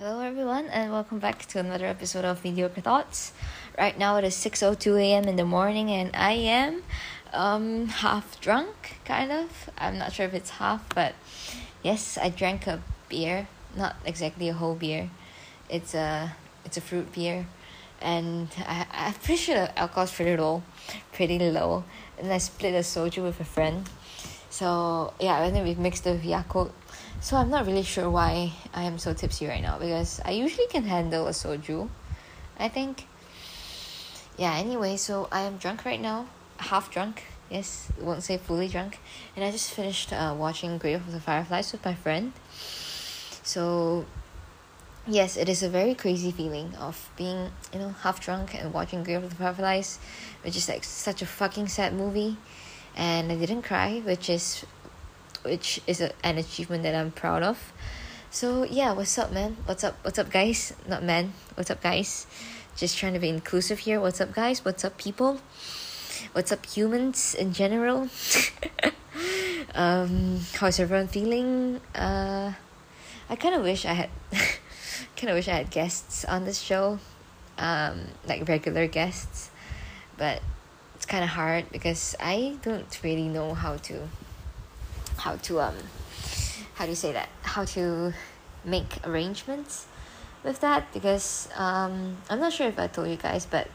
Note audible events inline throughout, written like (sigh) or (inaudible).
Hello everyone and welcome back to another episode of Mediocre Thoughts. Right now it is 6:02 a.m. in the morning and I am um half drunk kind of. I'm not sure if it's half but yes, I drank a beer, not exactly a whole beer. It's a it's a fruit beer and I I'm pretty sure the alcohol is pretty low, pretty low. And I split a soju with a friend. So yeah, and then we've mixed with Yakult so I'm not really sure why I am so tipsy right now because I usually can handle a soju. I think. Yeah, anyway, so I am drunk right now. Half drunk. Yes, won't say fully drunk. And I just finished uh, watching Grave of the Fireflies with my friend. So, yes, it is a very crazy feeling of being, you know, half drunk and watching Grave of the Fireflies, which is like such a fucking sad movie. And I didn't cry, which is which is a, an achievement that I'm proud of. So yeah, what's up, man? What's up? What's up, guys? Not man. What's up, guys? Just trying to be inclusive here. What's up, guys? What's up, people? What's up, humans in general? (laughs) um, how's everyone feeling? Uh, I kind of wish I had, (laughs) kind of wish I had guests on this show, um, like regular guests, but it's kind of hard because I don't really know how to how to um how do you say that? How to make arrangements with that because um I'm not sure if I told you guys but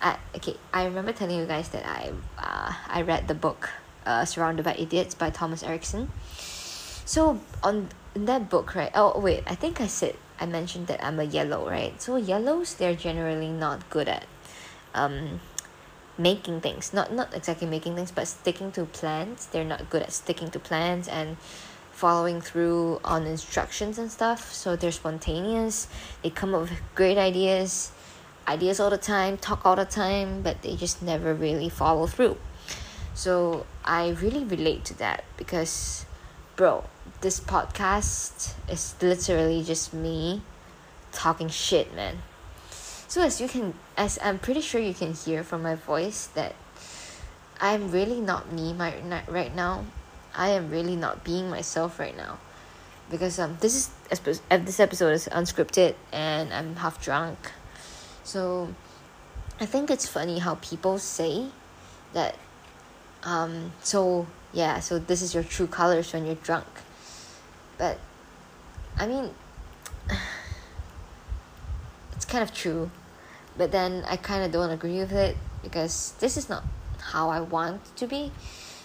I okay I remember telling you guys that I uh I read the book uh Surrounded by Idiots by Thomas Erikson so on in that book right oh wait I think I said I mentioned that I'm a yellow right? So yellows they're generally not good at um making things not not exactly making things but sticking to plans. They're not good at sticking to plans and following through on instructions and stuff. So they're spontaneous. They come up with great ideas ideas all the time talk all the time but they just never really follow through. So i really relate to that because bro this podcast is literally just me talking shit man so as you can as I'm pretty sure you can hear from my voice that I'm really not me my right now. I am really not being myself right now. Because um this is this episode is unscripted and I'm half drunk. So I think it's funny how people say that um so yeah, so this is your true colors when you're drunk. But I mean (sighs) it's kind of true but then I kind of don't agree with it because this is not how I want to be.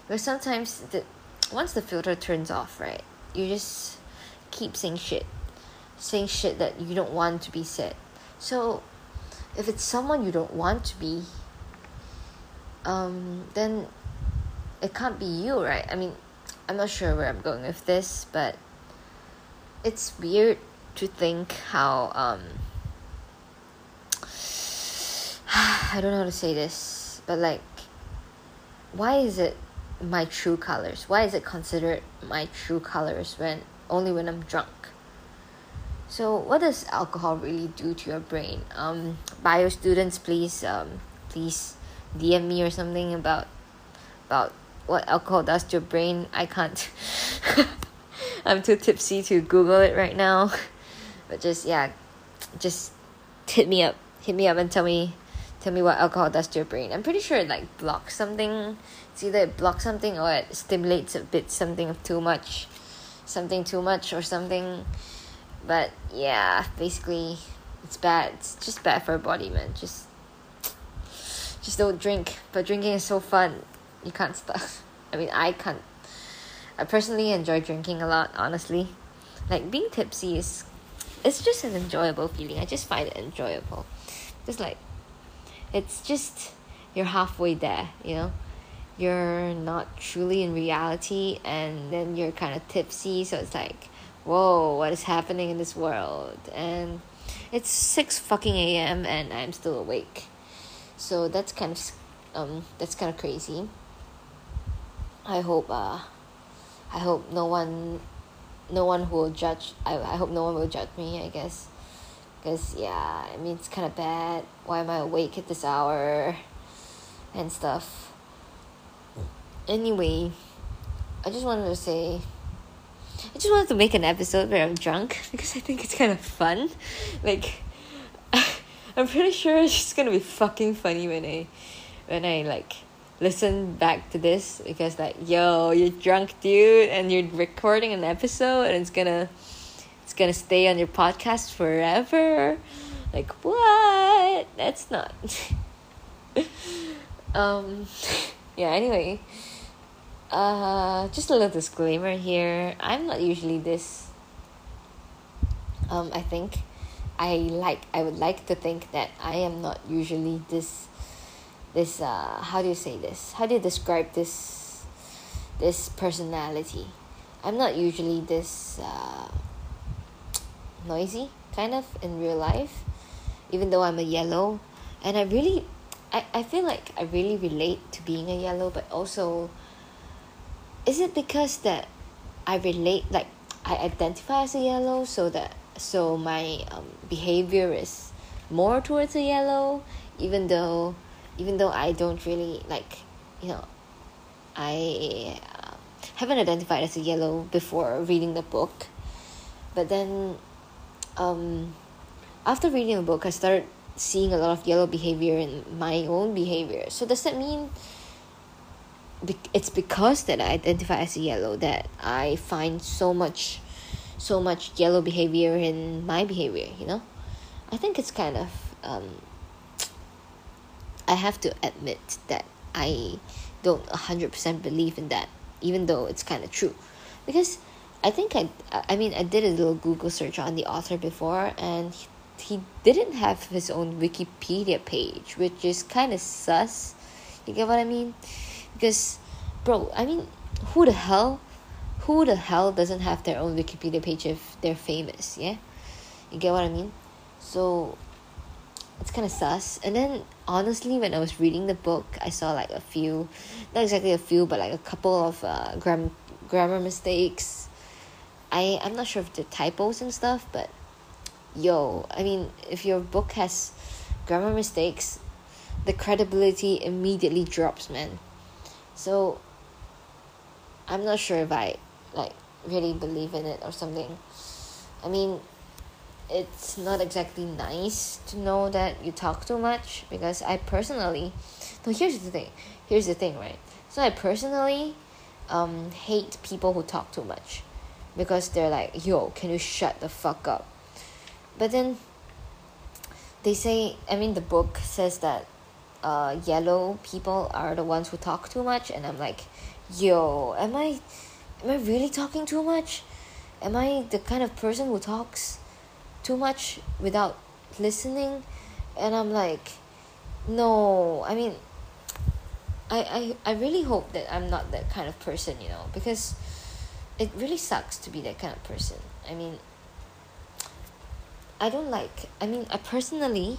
Because sometimes the once the filter turns off, right, you just keep saying shit, saying shit that you don't want to be said. So if it's someone you don't want to be, um, then it can't be you, right? I mean, I'm not sure where I'm going with this, but it's weird to think how um (sighs) I don't know how to say this, but like, why is it my true colors? Why is it considered my true colors when only when I'm drunk? So, what does alcohol really do to your brain? Um, bio students, please, um, please DM me or something about about what alcohol does to your brain. I can't. (laughs) I'm too tipsy to Google it right now, (laughs) but just yeah, just hit me up, hit me up and tell me tell me what alcohol does to your brain. I'm pretty sure it like blocks something. It's either it blocks something or it stimulates a bit something of too much, something too much or something. But yeah, basically, it's bad. It's just bad for our body, man. Just, just don't drink. But drinking is so fun. You can't stop. (laughs) I mean, I can't. I personally enjoy drinking a lot. Honestly, like being tipsy is, it's just an enjoyable feeling. I just find it enjoyable. Just like it's just you're halfway there you know? You're not truly in reality and then you're kind of tipsy so it's like whoa what is happening in this world? And it's 6 fucking am and i'm still awake. So that's kind of um that's kind of crazy. I hope uh i hope no one no one will judge I, I hope no one will judge me i guess because yeah I mean it's kind of bad. Why am I awake at this hour? And stuff. Anyway I just wanted to say I just wanted to make an episode where I'm drunk (laughs) because I think it's kind of fun. Like, (laughs) I'm pretty sure it's just gonna be fucking funny when I, when I like listen back to this. Because like yo you're drunk dude and you're recording an episode and it's gonna it's gonna stay on your podcast forever. Like what? That's not (laughs) um (laughs) yeah anyway. Uh just a little disclaimer here. I'm not usually this um i think. I like i would like to think that i am not usually this this uh how do you say this? How do you describe this this personality? I'm not usually this uh noisy kind of in real life even though i'm a yellow. And i really I, I feel like i really relate to being a yellow but also is it because that i relate like i identify as a yellow so that so my um, behavior is more towards a yellow even though even though I don't really like, you know, I uh, haven't identified as a yellow before reading the book, but then, um, after reading the book, I started seeing a lot of yellow behavior in my own behavior. So does that mean? it's because that I identify as yellow that I find so much, so much yellow behavior in my behavior. You know, I think it's kind of um, I have to admit that I don't 100% believe in that, even though it's kind of true. Because I think I, I mean, I did a little Google search on the author before, and he, he didn't have his own Wikipedia page, which is kind of sus. You get what I mean? Because, bro, I mean, who the hell, who the hell doesn't have their own Wikipedia page if they're famous? Yeah, you get what I mean? So it's kind of sus. And then honestly, when I was reading the book, I saw like a few, not exactly a few, but like a couple of uh, gram- grammar mistakes. I I'm not sure if the typos and stuff, but yo, I mean, if your book has grammar mistakes, the credibility immediately drops, man. So I'm not sure if I like really believe in it or something. I mean, it's not exactly nice to know that you talk too much because I personally no here's the thing here's the thing right so I personally um hate people who talk too much because they're like yo can you shut the fuck up? But then they say I mean the book says that uh yellow people are the ones who talk too much and I'm like yo am I am I really talking too much? Am I the kind of person who talks too much without listening? And i'm like no i mean I, I i really hope that i'm not that kind of person you know because it really sucks to be that kind of person. I mean i don't like i mean i personally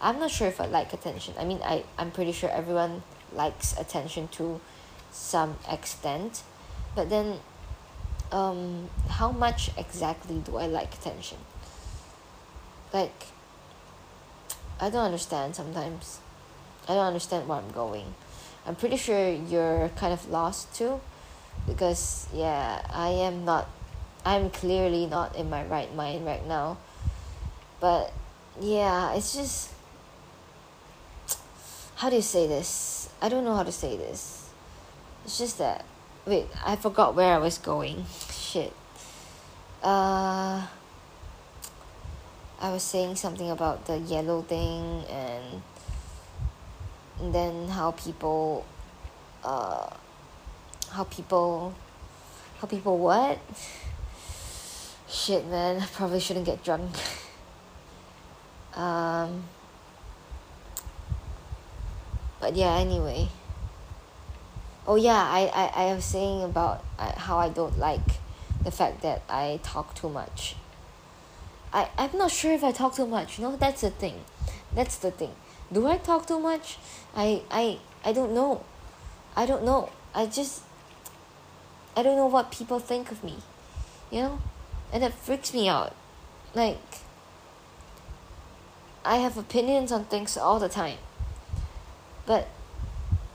i'm not sure if i like attention. I mean i i'm pretty sure everyone likes attention to some extent. But then um how much exactly do i like attention? Like I don't understand sometimes. I don't understand where I'm going. I'm pretty sure you're kind of lost too because yeah, I am not I'm clearly not in my right mind right now. But yeah, it's just how do you say this? I don't know how to say this. It's just that wait, I forgot where I was going. (laughs) Shit. Uh I was saying something about the yellow thing and, and then how people uh how people how people what shit man I probably shouldn't get drunk um but yeah anyway oh yeah I, I, I was saying about uh, how I don't like the fact that I talk too much I, I'm not sure if I talk too much. You know, that's the thing. That's the thing. Do I talk too much? I I I don't know. I don't know. I just I don't know what people think of me. You know? And it freaks me out. Like I have opinions on things all the time. But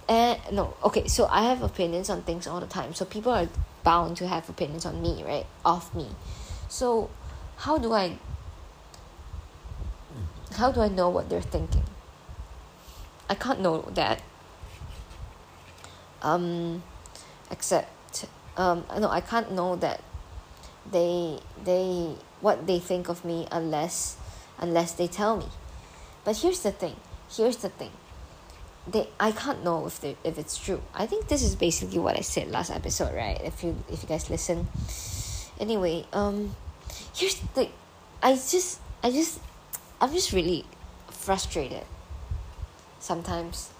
and no, okay, so I have opinions on things all the time. So people are bound to have opinions on me, right? Of me. So how do I how do I know what they're thinking? I can't know that. Um except um no I can't know that they they what they think of me unless unless they tell me. But here's the thing. Here's the thing. They I can't know if they if it's true. I think this is basically what I said last episode, right? If you if you guys listen. Anyway, um here's the. I just I just I'm just really frustrated. Sometimes.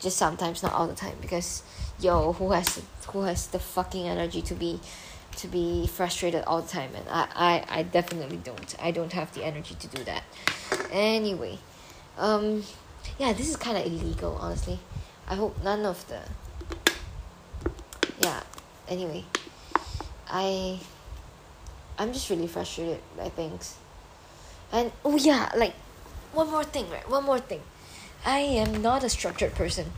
Just sometimes, not all the time, because yo, who has who has the fucking energy to be to be frustrated all the time? And I, I, I definitely don't. I don't have the energy to do that. Anyway um yeah this is kind of illegal honestly. I hope none of the yeah anyway. I i'm just really frustrated by things. And oh yeah like one more thing right? One more thing. I am not a structured person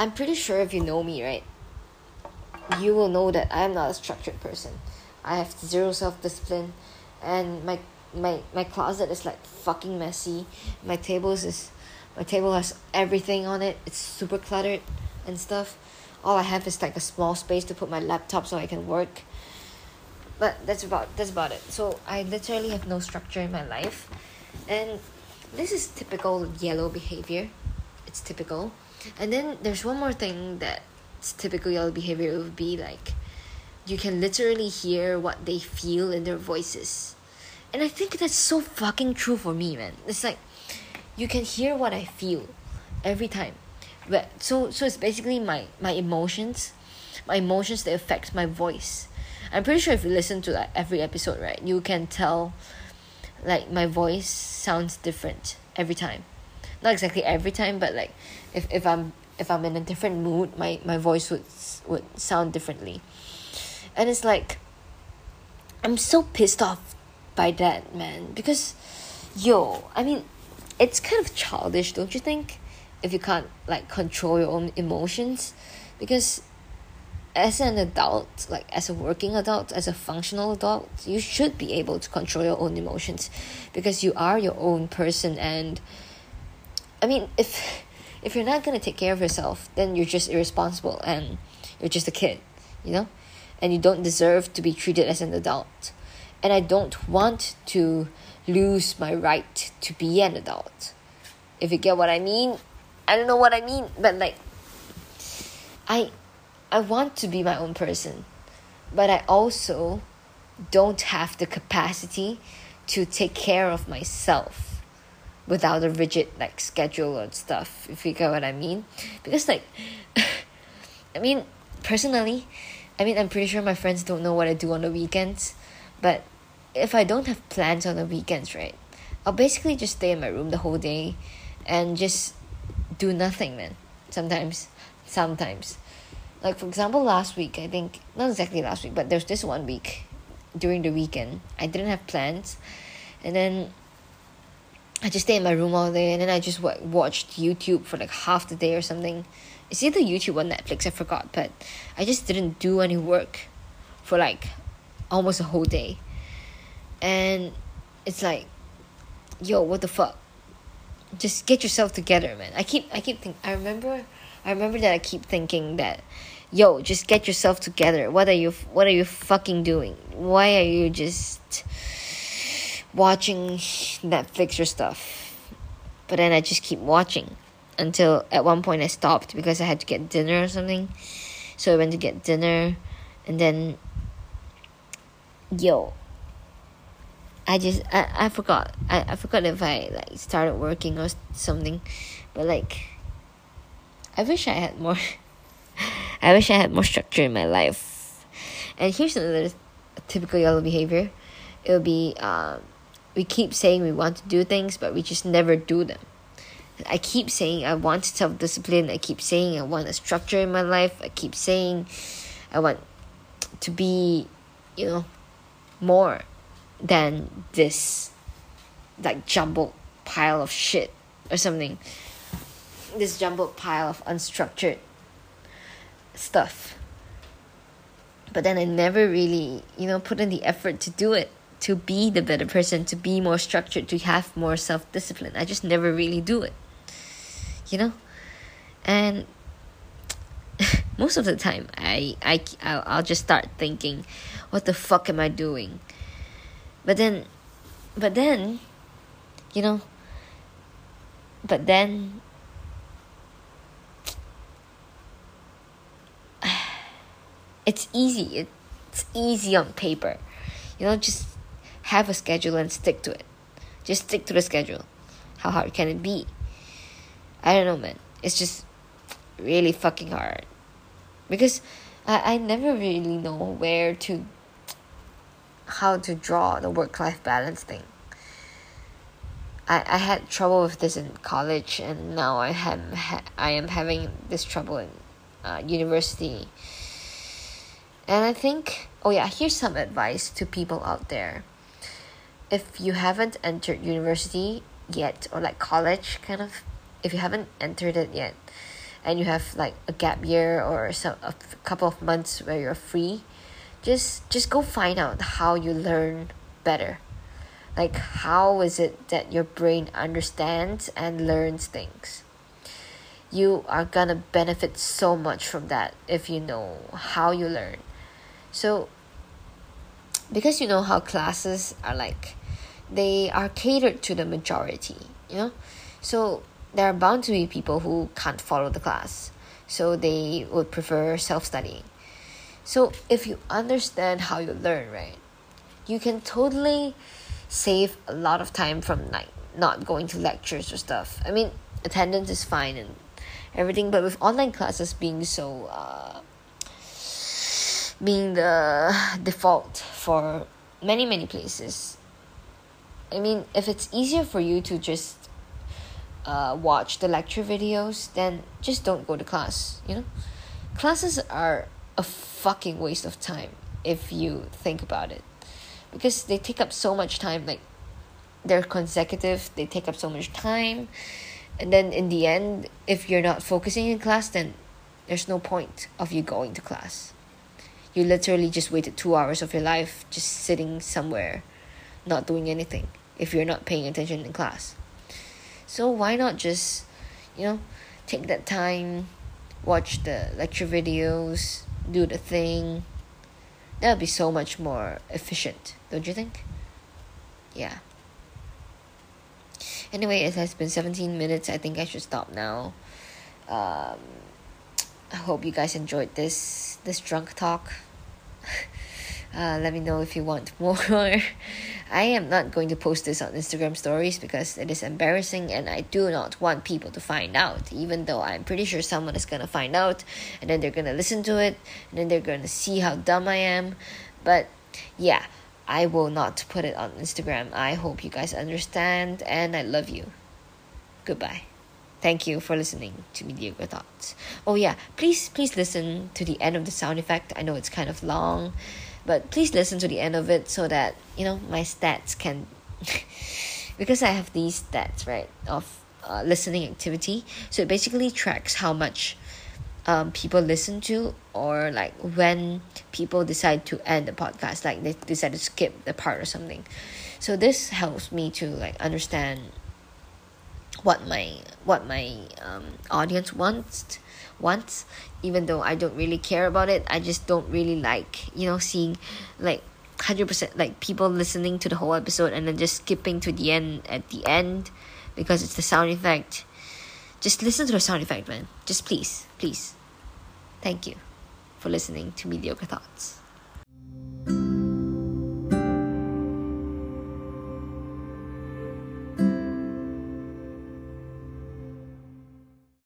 i'm pretty sure if you know me right you will know that I am not a structured person. I have zero self discipline, and my my my closet is like fucking messy. My tables is my table has everything on it. It's super cluttered and stuff. All I have is like a small space to put my laptop so I can work. But that's about that's about it. So I literally have no structure in my life, and this is typical yellow behavior. It's typical. And then there's one more thing that typical yellow behavior would be like you can literally hear what they feel in their voices. And I think that's so fucking true for me, man. It's like you can hear what I feel every time. But so so it's basically my my emotions, my emotions that affect my voice. I'm pretty sure if you listen to like every episode, right, you can tell like my voice sounds different every time. Not exactly every time, but like if if I'm if I'm in a different mood, my, my voice would would sound differently. And it's like I'm so pissed off by that, man, because yo, I mean, it's kind of childish, don't you think? If you can't like control your own emotions because as an adult, like as a working adult, as a functional adult, you should be able to control your own emotions because you are your own person and I mean if if you're not to take care of yourself, then you're just irresponsible and you're just a kid, you know? And you don't deserve to be treated as an adult. And I don't want to lose my right to be an adult. If you get what I mean, I don't know what I mean, but like I I want to be my own person, but I also don't have the capacity to take care of myself without a rigid like schedule and stuff if you get what i mean. Because like (laughs) i mean personally i mean i'm pretty sure my friends don't know what i do on the weekends. But if i don't have plans on the weekends right i'll basically just stay in my room the whole day and just do nothing man. Sometimes. Sometimes. Like for example last week i think not exactly last week but there's this one week during the weekend i didn't have plans. And then I just stay in my room all day and then I just what watched YouTube for like half the day or something. It's either YouTube or Netflix, I forgot, but I just didn't do any work for like almost a whole day. And it's like, yo, what the fuck? Just get yourself together, man. I keep I keep think I remember I remember that I keep thinking that yo, just get yourself together. What are you what are you fucking doing? Why are you just watching Netflix or stuff. But then I just keep watching until at one point I stopped because I had to get dinner or something. So I went to get dinner and then yo I just I, I forgot. I, I forgot if I like started working or something. But like I wish I had more (laughs) I wish I had more structure in my life. And here's another typical yellow behavior. It would be um we keep saying we want to do things, but we just never do them. I keep saying I want self discipline. I keep saying I want a structure in my life. I keep saying I want to be, you know, more than this like jumbled pile of shit or something. This jumbled pile of unstructured stuff. but then I never really, you know, put in the effort to do it, to be the better person, to be more structured, to have more self discipline. I just never really do it, you know? And (laughs) most of the time, I, I, I'll, I'll just start thinking, what the fuck am I doing? But then, but then, you know, but then (sighs) it's easy. It's easy on paper. You know, just have a schedule and stick to it. Just stick to the schedule. How hard can it be? I don't know, man. It's just really fucking hard. Because I, I never really know where to, how to draw the work life balance thing. I, I had trouble with this in college, and now I am ha- I am having this trouble in uh, university and I think, oh yeah, here's some advice to people out there. If you haven't entered university yet, or like college, kind of, if you haven't entered it yet, and you have like a gap year or some a couple of months where you're free, just just go find out how you learn better. Like how is it that your brain understands and learns things? You are gonna benefit so much from that if you know how you learn so, because you know how classes are like, they are catered to the majority, you know? So, there are bound to be people who can't follow the class. So, they would prefer self studying. So, if you understand how you learn, right, you can totally save a lot of time from like not going to lectures or stuff. I mean, attendance is fine and everything, but with online classes being so uh, being the default for many many places i mean if it's easier for you to just uh, watch the lecture videos then just don't go to class you know? Classes are a fucking waste of time if you think about it. Because they take up so much time like they're consecutive they take up so much time and then in the end if you're not focusing in class then there's no point of you going to class. You literally just waited two hours of your life just sitting somewhere, not doing anything if you're not paying attention in class. So why not just, you know, take that time, watch the lecture videos, do the thing. That would be so much more efficient, don't you think? Yeah. Anyway, it has been 17 minutes. I think I should stop now. Um, I hope you guys enjoyed this this drunk talk. (laughs) uh, let me know if you want (laughs) more. I am not going to post this on Instagram stories because it is embarrassing and I do not want people to find out, even though I'm pretty sure someone is gonna find out and then they're gonna listen to it and then they're gonna see how dumb I am. But yeah, I will not put it on Instagram. I hope you guys understand and I love you. Goodbye. Thank you for listening to Mediocre Thoughts. Oh yeah, please please listen to the end of the sound effect. I know it's kind of long, but please listen to the end of it so that you know my stats can (laughs) because I have these stats right of uh, listening activity. So it basically tracks how much um, people listen to or like when people decide to end the podcast, like they decide to skip the part or something. So this helps me to like understand what my what my um, audience wants wants even though I don't really care about it. I just don't really like you know seeing like 100% like people listening to the whole episode and then just skipping to the end at the end because it's the sound effect. Just listen to the sound effect man. Just please please. Thank you for listening to mediocre thoughts